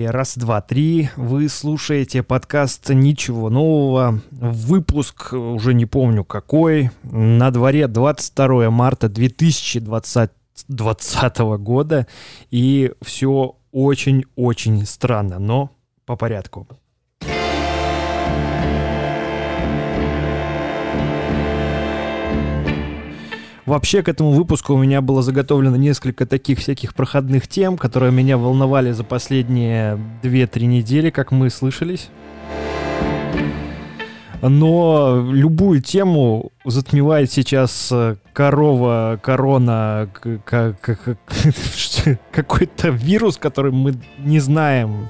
Раз, два, три. Вы слушаете подкаст «Ничего нового». Выпуск, уже не помню какой. На дворе 22 марта 2020, 2020 года. И все очень-очень странно, но по порядку. Вообще к этому выпуску у меня было заготовлено несколько таких всяких проходных тем, которые меня волновали за последние 2-3 недели, как мы слышались. Но любую тему затмевает сейчас э, корова, корона, какой-то вирус, который мы не знаем,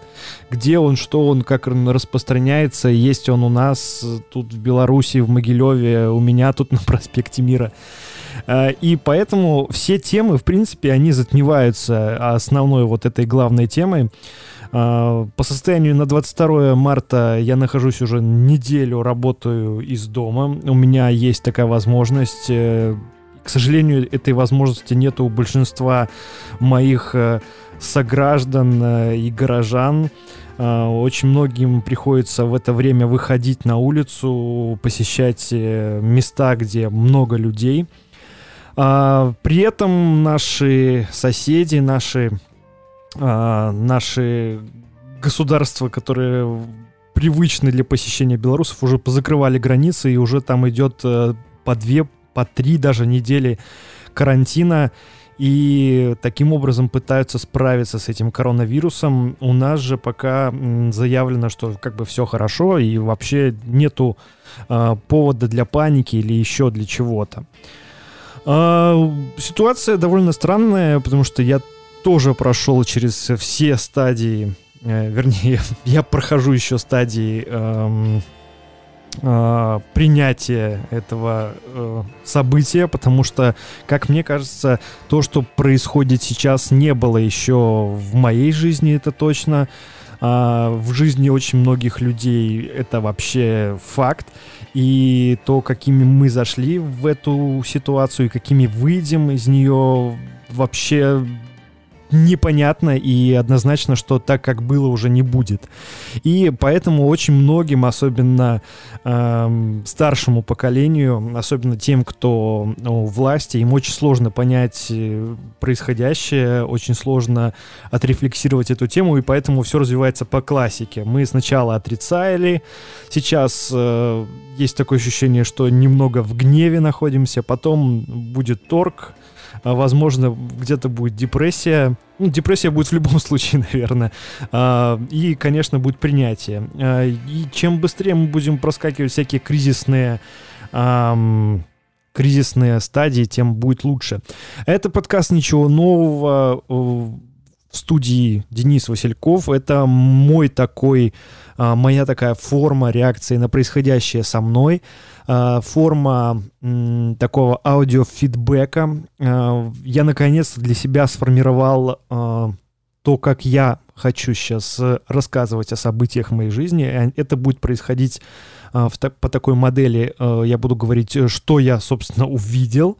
где он, что он, как он распространяется. Есть он у нас тут в Беларуси, в Могилеве, у меня тут на проспекте Мира. Э, и поэтому все темы, в принципе, они затмеваются основной вот этой главной темой. Э, по состоянию на 22 марта я нахожусь уже неделю, работаю из дома. У меня есть такая возможность. Э, к сожалению, этой возможности нет у большинства моих сограждан и горожан. Очень многим приходится в это время выходить на улицу, посещать места, где много людей. А, при этом наши соседи, наши, а, наши государства, которые привычны для посещения белорусов, уже позакрывали границы, и уже там идет по две, по три даже недели карантина, и таким образом пытаются справиться с этим коронавирусом. У нас же пока заявлено, что как бы все хорошо, и вообще нету э, повода для паники или еще для чего-то. А, ситуация довольно странная, потому что я тоже прошел через все стадии, э, вернее, я прохожу еще стадии эм, э, принятия этого э, события, потому что, как мне кажется, то, что происходит сейчас, не было еще в моей жизни, это точно. А, в жизни очень многих людей это вообще факт. И то, какими мы зашли в эту ситуацию и какими выйдем из нее, вообще непонятно и однозначно, что так, как было, уже не будет. И поэтому очень многим, особенно э, старшему поколению, особенно тем, кто у власти, им очень сложно понять э, происходящее, очень сложно отрефлексировать эту тему, и поэтому все развивается по классике. Мы сначала отрицали, сейчас э, есть такое ощущение, что немного в гневе находимся, потом будет торг, возможно, где-то будет депрессия. Ну, депрессия будет в любом случае, наверное. А, и, конечно, будет принятие. А, и чем быстрее мы будем проскакивать всякие кризисные кризисные стадии, тем будет лучше. Это подкаст «Ничего нового» в студии Денис Васильков. Это мой такой, моя такая форма реакции на происходящее со мной. Э, форма такого аудиофидбэка. Э, я наконец-то для себя сформировал э, то, как я хочу сейчас рассказывать о событиях моей жизни. Это будет происходить в, по такой модели. Я буду говорить, что я, собственно, увидел,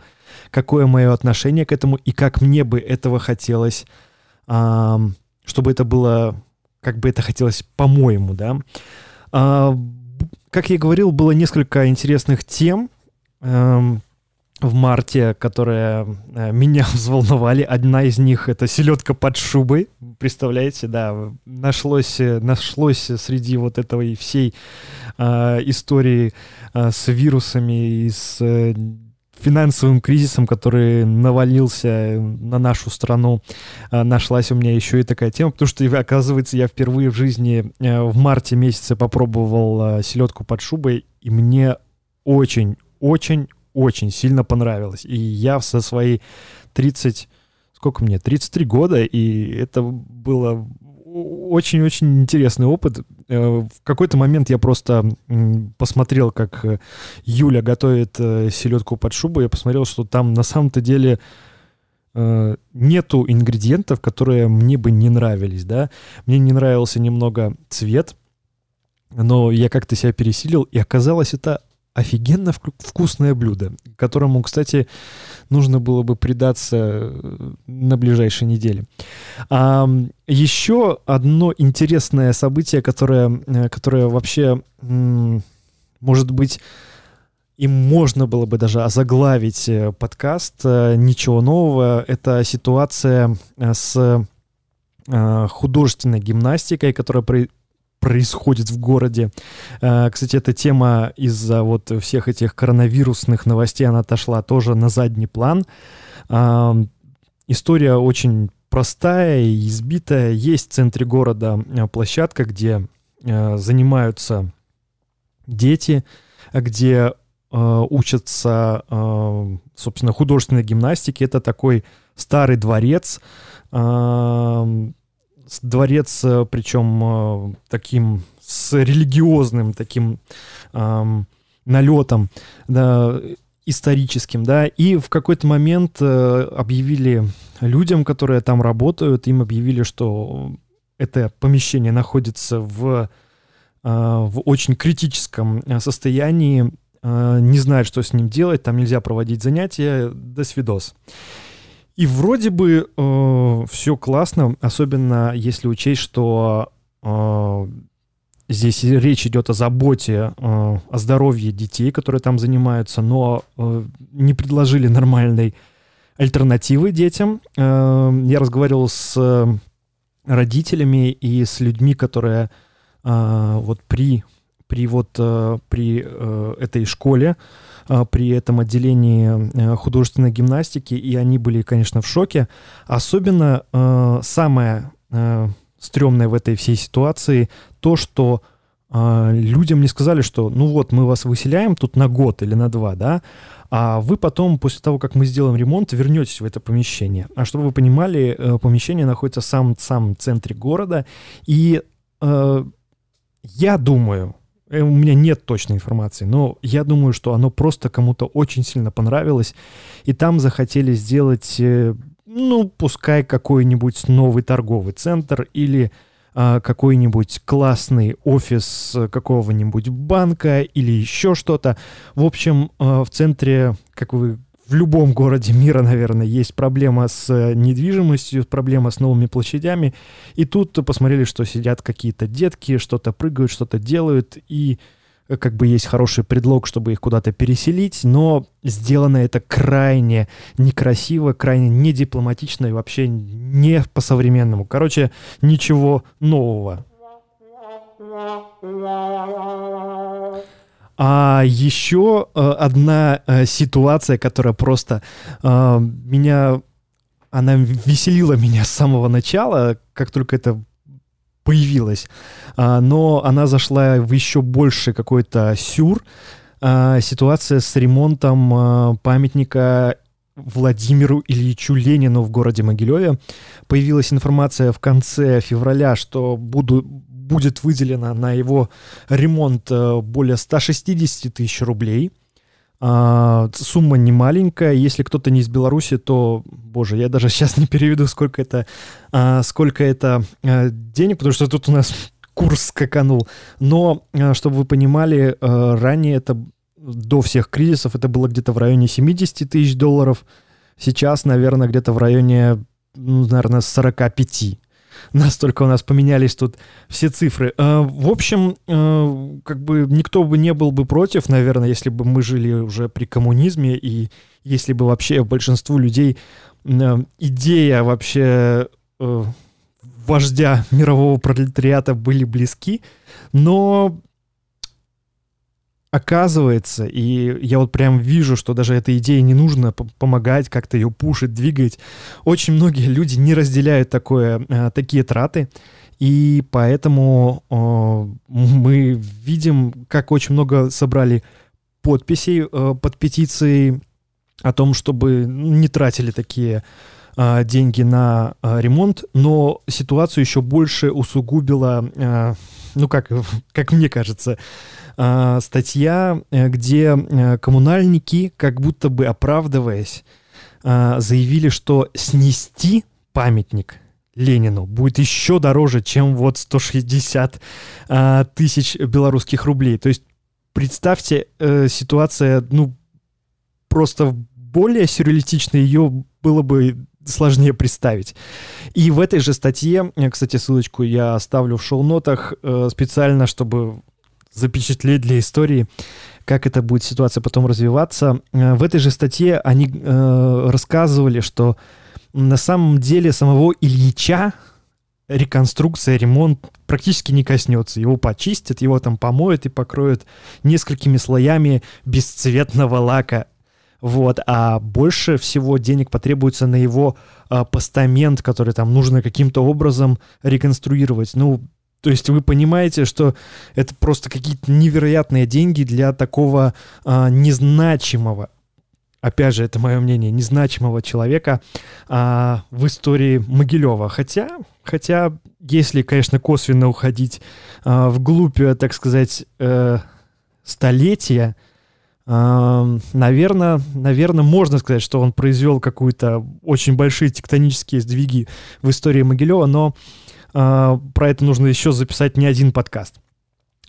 какое мое отношение к этому и как мне бы этого хотелось, чтобы это было, как бы это хотелось по-моему, да как я говорил, было несколько интересных тем эм, в марте, которые э, меня взволновали. Одна из них — это селедка под шубой. Представляете, да, нашлось, нашлось среди вот этой всей э, истории э, с вирусами и с э, финансовым кризисом, который навалился на нашу страну, а, нашлась у меня еще и такая тема, потому что, оказывается, я впервые в жизни э, в марте месяце попробовал э, селедку под шубой, и мне очень, очень, очень сильно понравилось. И я со своей 30 сколько мне, 33 года, и это было очень-очень интересный опыт. Э, в какой-то момент я просто посмотрел, как э, Юля готовит э, селедку под шубу. Я посмотрел, что там на самом-то деле нету ингредиентов, которые мне бы не нравились, да. Мне не нравился немного цвет, но я как-то себя пересилил, и оказалось, это офигенно вкусное блюдо, которому, кстати, нужно было бы предаться э, на ближайшей неделе. А, еще одно интересное событие, которое, э, которое вообще, может быть, им можно было бы даже озаглавить э, подкаст «Ничего нового». Это ситуация с художественной гимнастикой, которая происходит в городе. Э, кстати, эта тема из-за вот всех этих коронавирусных новостей, она отошла тоже на задний план. Э, история очень простая и избитая. Есть в центре города э, площадка, где занимаются дети, где учатся, собственно, художественной гимнастике. Это такой старый дворец, дворец, э, причем э, таким с религиозным таким эм, налетом, да, историческим, да, и в какой-то момент э, объявили людям, которые там работают, им объявили, что это помещение находится в, э, в очень критическом состоянии, э, не знают, что с ним делать, там нельзя проводить занятия, до свидос. И вроде бы э, все классно, особенно если учесть, что э, здесь речь идет о заботе, э, о здоровье детей, которые там занимаются, но э, не предложили нормальной альтернативы детям. Э, я разговаривал с родителями и с людьми, которые э, вот при при вот э, при э, этой школе а, при этом отделении э, художественной гимнастики, и они были, конечно, в шоке. Особенно э, самое э, стрёмное в этой всей ситуации то, что людям не сказали, что ну вот мы вас выселяем тут на год или на два, да, а вы потом, после того, как мы сделаем ремонт, вернетесь в это помещение. А чтобы вы понимали, помещение находится в самом, самом центре города, и э, я думаю, Э, у меня нет точной информации, но я думаю, что оно просто кому-то очень сильно понравилось, и там захотели сделать, э, ну, пускай какой-нибудь новый торговый центр или а, какой-нибудь классный офис какого-нибудь банка или еще что-то. В общем, а, в центре, как вы в любом городе мира, наверное, есть проблема с э, недвижимостью, проблема с новыми площадями. И тут посмотрели, что сидят какие-то детки, что-то прыгают, что-то делают, и э, как бы есть хороший предлог, чтобы их куда-то переселить, но сделано это крайне некрасиво, крайне недипломатично и вообще не по-современному. Короче, ничего нового. А еще э, одна э, ситуация, которая просто э, меня, она веселила меня с самого начала, как только это появилось, а, но она зашла в еще больше какой-то сюр. А, ситуация с ремонтом памятника Владимиру Ильичу Ленину в городе Могилеве. Появилась информация в конце февраля, что буду, будет выделено на его ремонт э, более 160 тысяч рублей. А, сумма не маленькая. Если кто-то не из Беларуси, то, боже, я даже сейчас не переведу, сколько это, а, сколько это а, денег, потому что тут у нас курс скаканул. Но, а, чтобы вы понимали, а, ранее это до всех кризисов это было где-то в районе 70 тысяч долларов. Сейчас, наверное, где-то в районе, ну, наверное, 45. Настолько у нас поменялись тут все цифры. Э, в общем, э, как бы никто бы не был бы против, наверное, если бы мы жили уже при коммунизме и если бы вообще большинству людей э, идея вообще вождя мирового пролетариата были близки, но оказывается, и я вот прям вижу, что даже этой идее не нужно помогать, как-то ее пушить, двигать. Очень многие люди не разделяют такое, э, такие траты, и поэтому э, мы видим, как очень много собрали подписей э, под петицией о том, чтобы не тратили такие э, деньги на э, ремонт, но ситуацию еще больше усугубила, э, ну как, как мне кажется, э, статья, где э, коммунальники, как будто бы оправдываясь, э, заявили, что снести памятник Ленину будет еще дороже, чем вот 160 э, тысяч белорусских рублей. То есть представьте, э, ситуация, ну, просто более сюрреалистичная, ее было бы сложнее представить. И в этой же статье, э, кстати, ссылочку я оставлю в шоу-нотах э, специально, чтобы запечатлеть для истории, как это будет ситуация потом развиваться. Э, в этой же статье они э, рассказывали, что на самом деле самого Ильича реконструкция, ремонт практически не коснется. Его почистят, его там помоют и покроют несколькими слоями бесцветного лака. Вот, а больше всего денег потребуется на его а, постамент, который там нужно каким-то образом реконструировать. Ну, то есть вы понимаете, что это просто какие-то невероятные деньги для такого а, незначимого, опять же, это мое мнение, незначимого человека а, в истории Могилева. Хотя, хотя, если, конечно, косвенно уходить а, вглубь, э, так сказать, э, столетия, э, наверное, наверное, можно сказать, что он произвел какую-то очень большие тектонические сдвиги в истории Могилева, но а, про это нужно еще записать не один подкаст.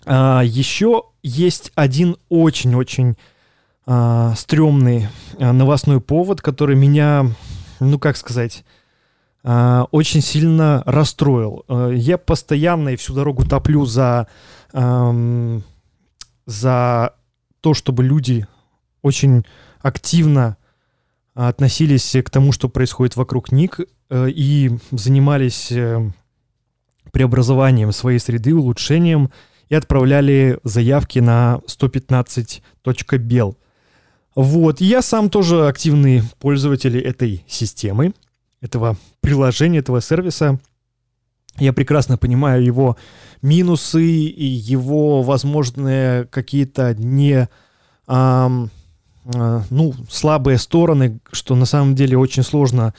А, еще есть один очень-очень а, стрёмный новостной повод, который меня, ну как сказать, очень сильно расстроил. Я постоянно и всю дорогу топлю за, за то, чтобы люди очень активно относились к тому, что происходит вокруг них, э, и занимались э, преобразованием своей среды, улучшением и отправляли заявки на 115.bel. Вот, я сам тоже активный пользователь этой системы, этого приложения, этого сервиса. Я прекрасно понимаю его минусы и его возможные какие-то не эм, ну, слабые стороны, что на самом деле очень сложно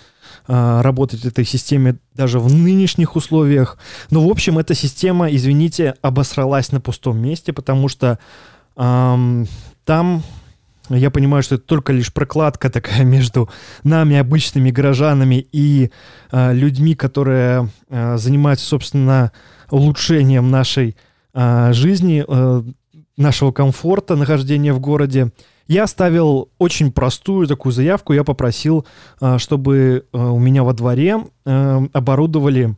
а, работать в этой системе даже в нынешних условиях. Но, в общем, эта система, извините, обосралась на пустом месте, потому что эм, там я понимаю, что это только лишь прокладка такая между нами, обычными горожанами, и э, людьми, которые э, занимаются, собственно, улучшением нашей э, жизни, э, нашего комфорта, нахождения в городе. Я оставил очень простую такую заявку. Я попросил, а, чтобы а, у меня во дворе а, оборудовали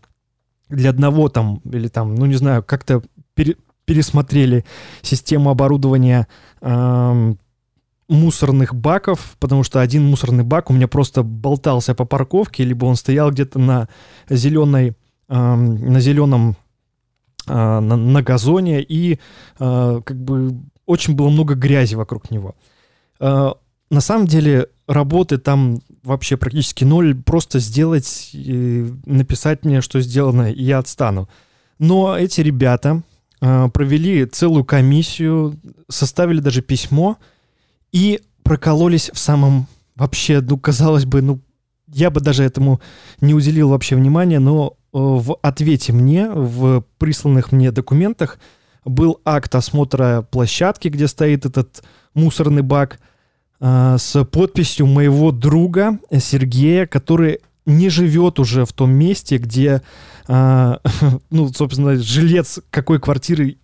для одного там, или там, ну не знаю, как-то пересмотрели систему оборудования мусорных баков, потому что один мусорный бак у меня просто болтался по парковке, либо он стоял где-то на зеленой, на зеленом, на, на газоне, и как бы очень было много грязи вокруг него. На самом деле работы там вообще практически ноль. Просто сделать, написать мне, что сделано, и я отстану. Но эти ребята а, провели целую комиссию, составили даже письмо и прокололись в самом вообще, ну, казалось бы, ну, я бы даже этому не уделил вообще внимания, но э, в ответе мне, в присланных мне документах был акт осмотра площадки, где стоит этот мусорный бак – а, с подписью моего друга Сергея, который не живет уже в том месте, где, э, ну, собственно, жилец какой квартиры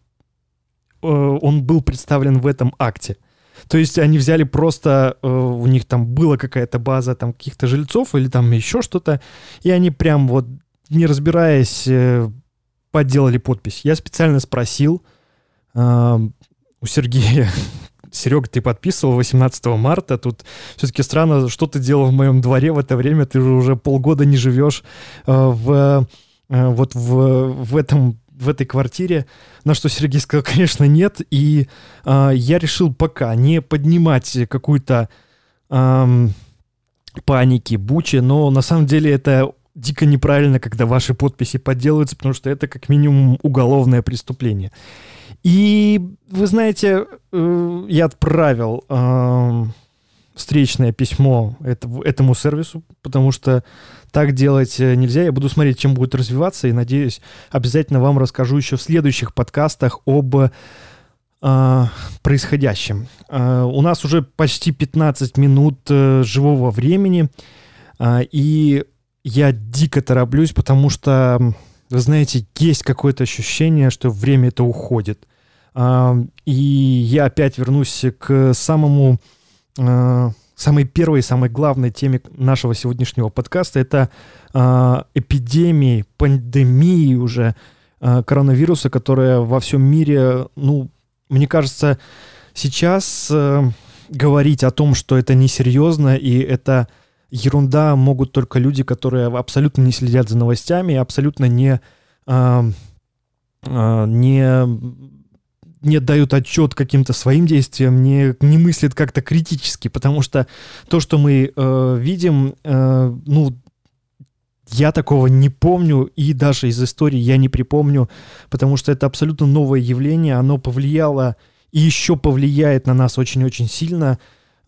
э, он был представлен в этом акте. То есть они взяли просто, э, у них там была какая-то база там каких-то жильцов или там еще что-то, и они прям вот, не разбираясь, э, подделали подпись. Я специально спросил э, у Сергея, Серега, ты подписывал 18 марта, тут все-таки странно, что ты делал в моем дворе в это время, ты же уже полгода не живешь э, в, э, вот в, в этом в этой квартире, на что Сергей сказал, конечно, нет, и э, я решил пока не поднимать какую-то э, паники, бучи, но на самом деле это дико неправильно, когда ваши подписи подделываются, потому что это как минимум уголовное преступление. И вы знаете, э, я отправил встречное письмо этому сервису, потому что так делать э, нельзя. Я буду смотреть, чем будет развиваться, и надеюсь, обязательно вам расскажу еще в следующих подкастах об э, происходящем. Э, у нас уже почти 15 минут э, живого времени, э, и я дико тороплюсь, потому что, вы знаете, есть какое-то ощущение, что время это уходит. И я опять вернусь к самому, самой первой, самой главной теме нашего сегодняшнего подкаста. Это эпидемии, пандемии уже коронавируса, которая во всем мире, ну, мне кажется, сейчас э, говорить о том, что это несерьезно и это ерунда, могут только люди, которые абсолютно не следят за новостями, абсолютно не, э, э, не не дают отчет каким-то своим действиям, не, не мыслят как-то критически, потому что то, что мы э, видим, э, ну, я такого не помню, и даже из истории я не припомню, потому что это абсолютно новое явление, оно повлияло и еще повлияет на нас очень-очень сильно.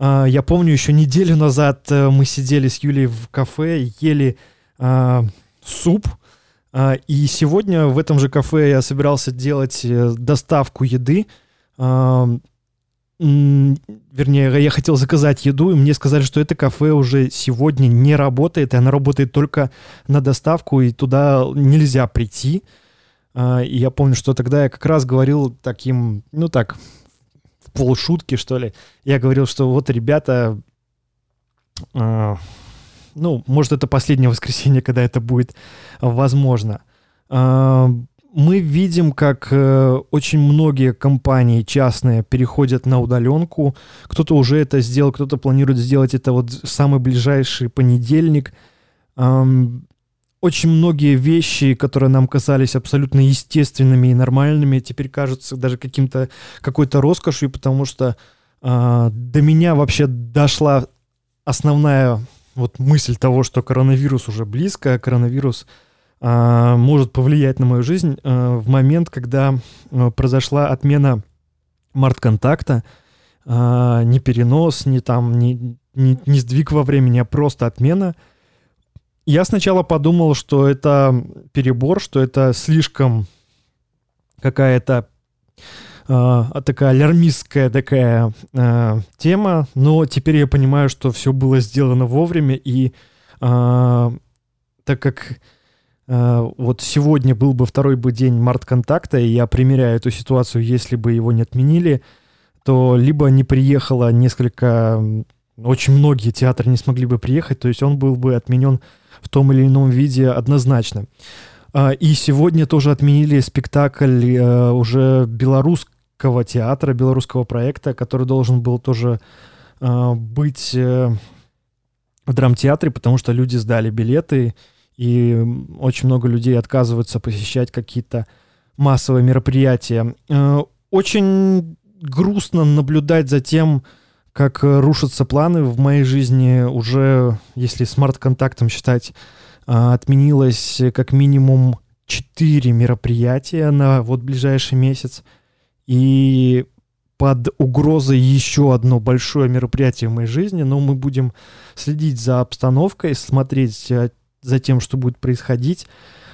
А, я помню, еще неделю назад э, мы сидели с Юлей в кафе, ели а, суп, а, и сегодня в этом же кафе я собирался делать э, доставку еды вернее, я хотел заказать еду, и мне сказали, что это кафе уже сегодня не работает, и оно работает только на доставку, и туда нельзя прийти. И я помню, что тогда я как раз говорил таким, ну так, в полушутке, что ли. Я говорил, что вот, ребята, а, ну, может, это последнее воскресенье, когда это будет возможно. А, мы видим, как э, очень многие компании частные переходят на удаленку. Кто-то уже это сделал, кто-то планирует сделать это вот в самый ближайший понедельник. Эм, очень многие вещи, которые нам казались абсолютно естественными и нормальными, теперь кажутся даже каким-то какой-то роскошью, потому что э, до меня вообще дошла основная вот мысль того, что коронавирус уже близко, коронавирус а, может повлиять на мою жизнь а, в момент, когда а, произошла отмена март-контакта, не перенос, не там, не, не, не сдвиг во времени, а просто отмена. Я сначала подумал, что это перебор, что это слишком какая-то э, такая алярмистская такая э, тема, но теперь я понимаю, что все было сделано вовремя, и э, так как Э, вот сегодня был бы второй бы день март-контакта, и я примеряю эту ситуацию, если бы его не отменили, то либо не приехало несколько, очень многие театры не смогли бы приехать, то есть он был бы отменен в том или ином виде однозначно. А, и сегодня тоже отменили спектакль э, уже белорусского театра, белорусского проекта, который должен был тоже э, быть в драмтеатре, потому что люди сдали билеты, и очень много людей отказываются посещать какие-то массовые мероприятия. Э, очень грустно наблюдать за тем, как рушатся планы в моей жизни. Уже, если смарт-контактом считать, э, отменилось как минимум 4 мероприятия на вот ближайший месяц. И под угрозой еще одно большое мероприятие в моей жизни, но мы будем следить за обстановкой, смотреть э, за тем, что будет происходить.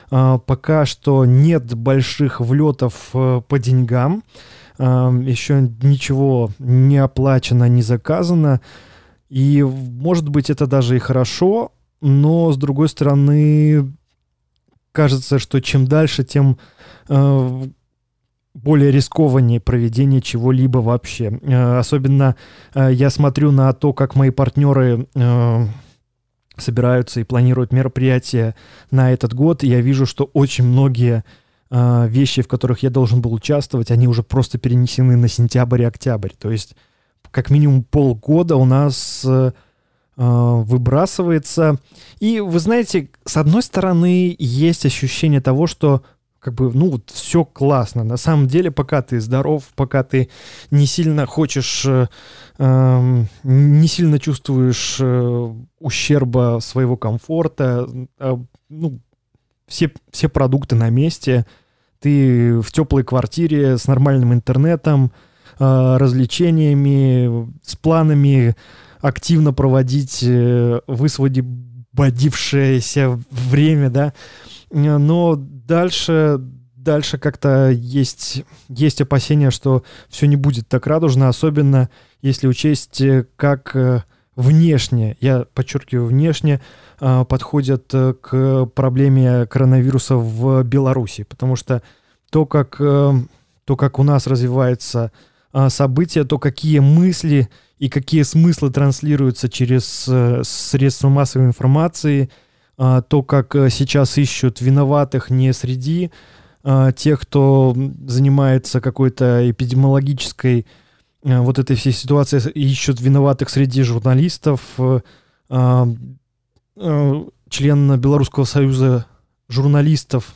А, пока что нет больших влетов э, по деньгам. Еще ничего не оплачено, не заказано. И, может быть, это даже и хорошо, но, с другой стороны, кажется, что чем дальше, тем э, более рискованнее проведение чего-либо вообще. Э, особенно я смотрю на то, как мои партнеры собираются и планируют мероприятия на этот год, я вижу, что очень многие э, вещи, в которых я должен был участвовать, они уже просто перенесены на сентябрь и октябрь. То есть как минимум полгода у нас э, выбрасывается. И вы знаете, с одной стороны, есть ощущение того, что как бы, ну, вот все классно. На самом деле, пока ты здоров, пока ты не сильно хочешь, э, э, не сильно чувствуешь э, ущерба своего комфорта, э, ну, все, все продукты на месте, ты в теплой квартире с нормальным интернетом, э, развлечениями, с планами активно проводить э, высвободившееся время, да, но дальше, дальше как-то есть, есть опасения, что все не будет так радужно, особенно если учесть, э, как э, внешне, я подчеркиваю, внешне э, подходят к проблеме коронавируса в Беларуси, потому что то, как то, как у нас развиваются а, события, то, какие мысли и какие смыслы транслируются через э, средства массовой информации, то, как э, сейчас ищут виноватых не среди тех, кто занимается какой-то эпидемиологической э, вот этой всей ситуации, ищут виноватых среди журналистов, член Белорусского союза журналистов.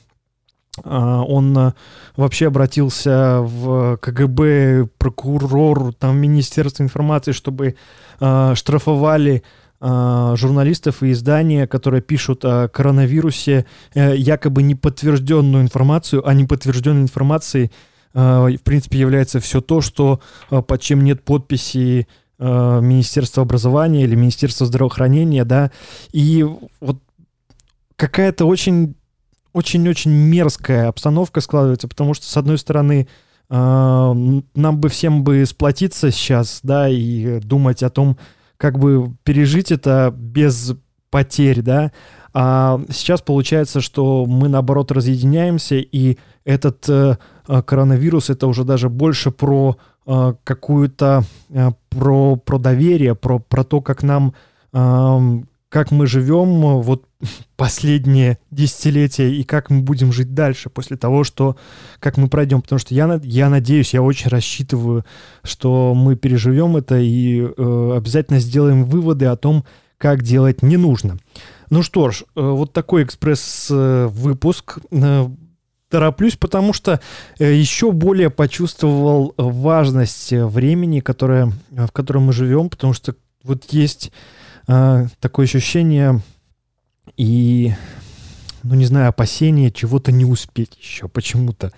А, он а, вообще обратился в КГБ, прокурор, там, Министерство информации, чтобы а, штрафовали журналистов и издания, которые пишут о коронавирусе, э, якобы неподтвержденную информацию, а неподтвержденной информацией в принципе является все то, что под чем нет подписи Министерства образования или Министерства здравоохранения, да, и вот какая-то очень очень-очень мерзкая обстановка складывается, потому что, с одной стороны, э, нам бы всем бы сплотиться сейчас, да, и думать о том, как бы пережить это без потерь, да, а сейчас получается, что мы, наоборот, разъединяемся, и этот э, э коронавирус, это уже даже больше про э, какую-то, э, про, про доверие, про, про то, как нам как мы живем вот последние десятилетия и как мы будем жить дальше после того, что как мы пройдем. Потому что я, я надеюсь, я очень рассчитываю, что мы переживем это и э, обязательно сделаем выводы о том, как делать не нужно. Ну что ж, э, вот такой экспресс-выпуск. Тороплюсь, потому что э, еще более почувствовал важность времени, которое, в котором мы живем, потому что вот есть а, такое ощущение и, ну не знаю, опасение чего-то не успеть еще почему-то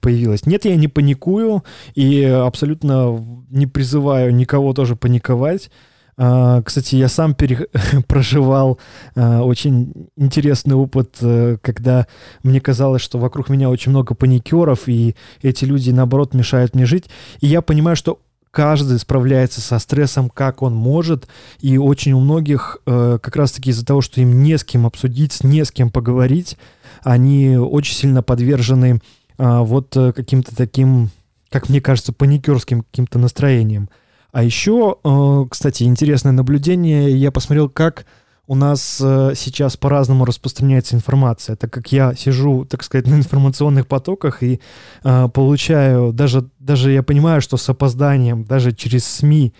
появилось. Нет, я не паникую и абсолютно не призываю никого тоже паниковать. Uh, кстати, я сам пере... проживал uh, очень интересный опыт, uh, когда мне казалось, что вокруг меня очень много паникеров, и эти люди, наоборот, мешают мне жить. И я понимаю, что каждый справляется со стрессом, как он может, и очень у многих э, как раз-таки из-за того, что им не с кем обсудить, не с кем поговорить, они очень сильно подвержены э, вот э, каким-то таким, как мне кажется, паникерским каким-то настроением. А еще, э, кстати, интересное наблюдение, я посмотрел, как у нас э, сейчас по-разному распространяется информация, так как я сижу, так сказать, на информационных потоках и э, получаю, даже, даже я понимаю, что с опозданием, даже через СМИ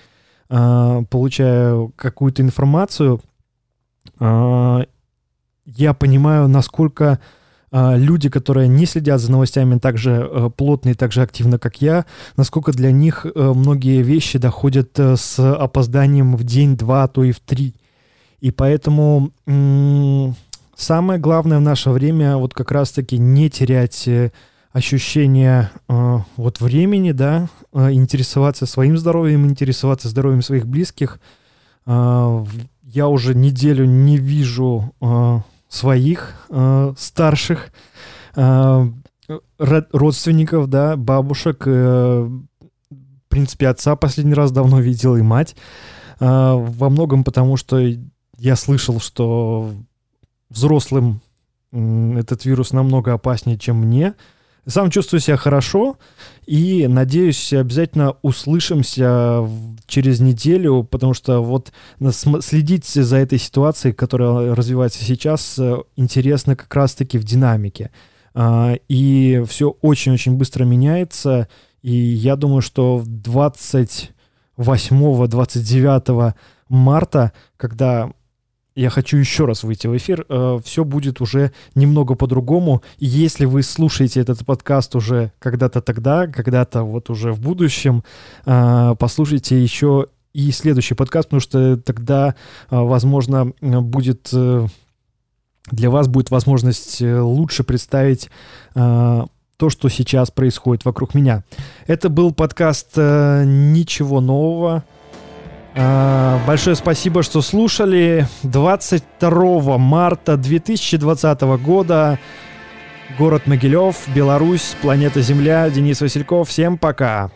получаю какую-то информацию, я понимаю, насколько люди, которые не следят за новостями так же э, плотно и так же активно, как я, насколько для них э, многие вещи доходят э, с опозданием в день, два, а то и в три. И поэтому самое главное в наше время вот как раз-таки не терять ощущение э, вот времени, да, э, интересоваться своим здоровьем, интересоваться здоровьем своих близких. Э, я уже неделю не вижу своих э, старших э, родственников, да, бабушек, э, в принципе, отца последний раз давно видел и мать. Э, во многом потому, что я слышал, что взрослым этот вирус намного опаснее, чем мне. Сам чувствую себя хорошо и надеюсь, обязательно услышимся через неделю, потому что вот следить за этой ситуацией, которая развивается сейчас, э, интересно как раз-таки в динамике. А, и все очень-очень быстро меняется, и я думаю, что 28-29 марта, когда я хочу еще раз выйти в эфир, э, все будет уже немного по-другому. Если вы слушаете этот подкаст уже когда-то тогда, когда-то вот уже в будущем, э, послушайте еще и следующий подкаст, потому что тогда, э, возможно, будет для вас будет возможность лучше представить то, что сейчас происходит вокруг меня. Это был подкаст «Ничего нового». А, большое спасибо, что слушали. 22 марта 2020 года. Город Могилев, Беларусь, планета Земля. Денис Васильков. Всем пока.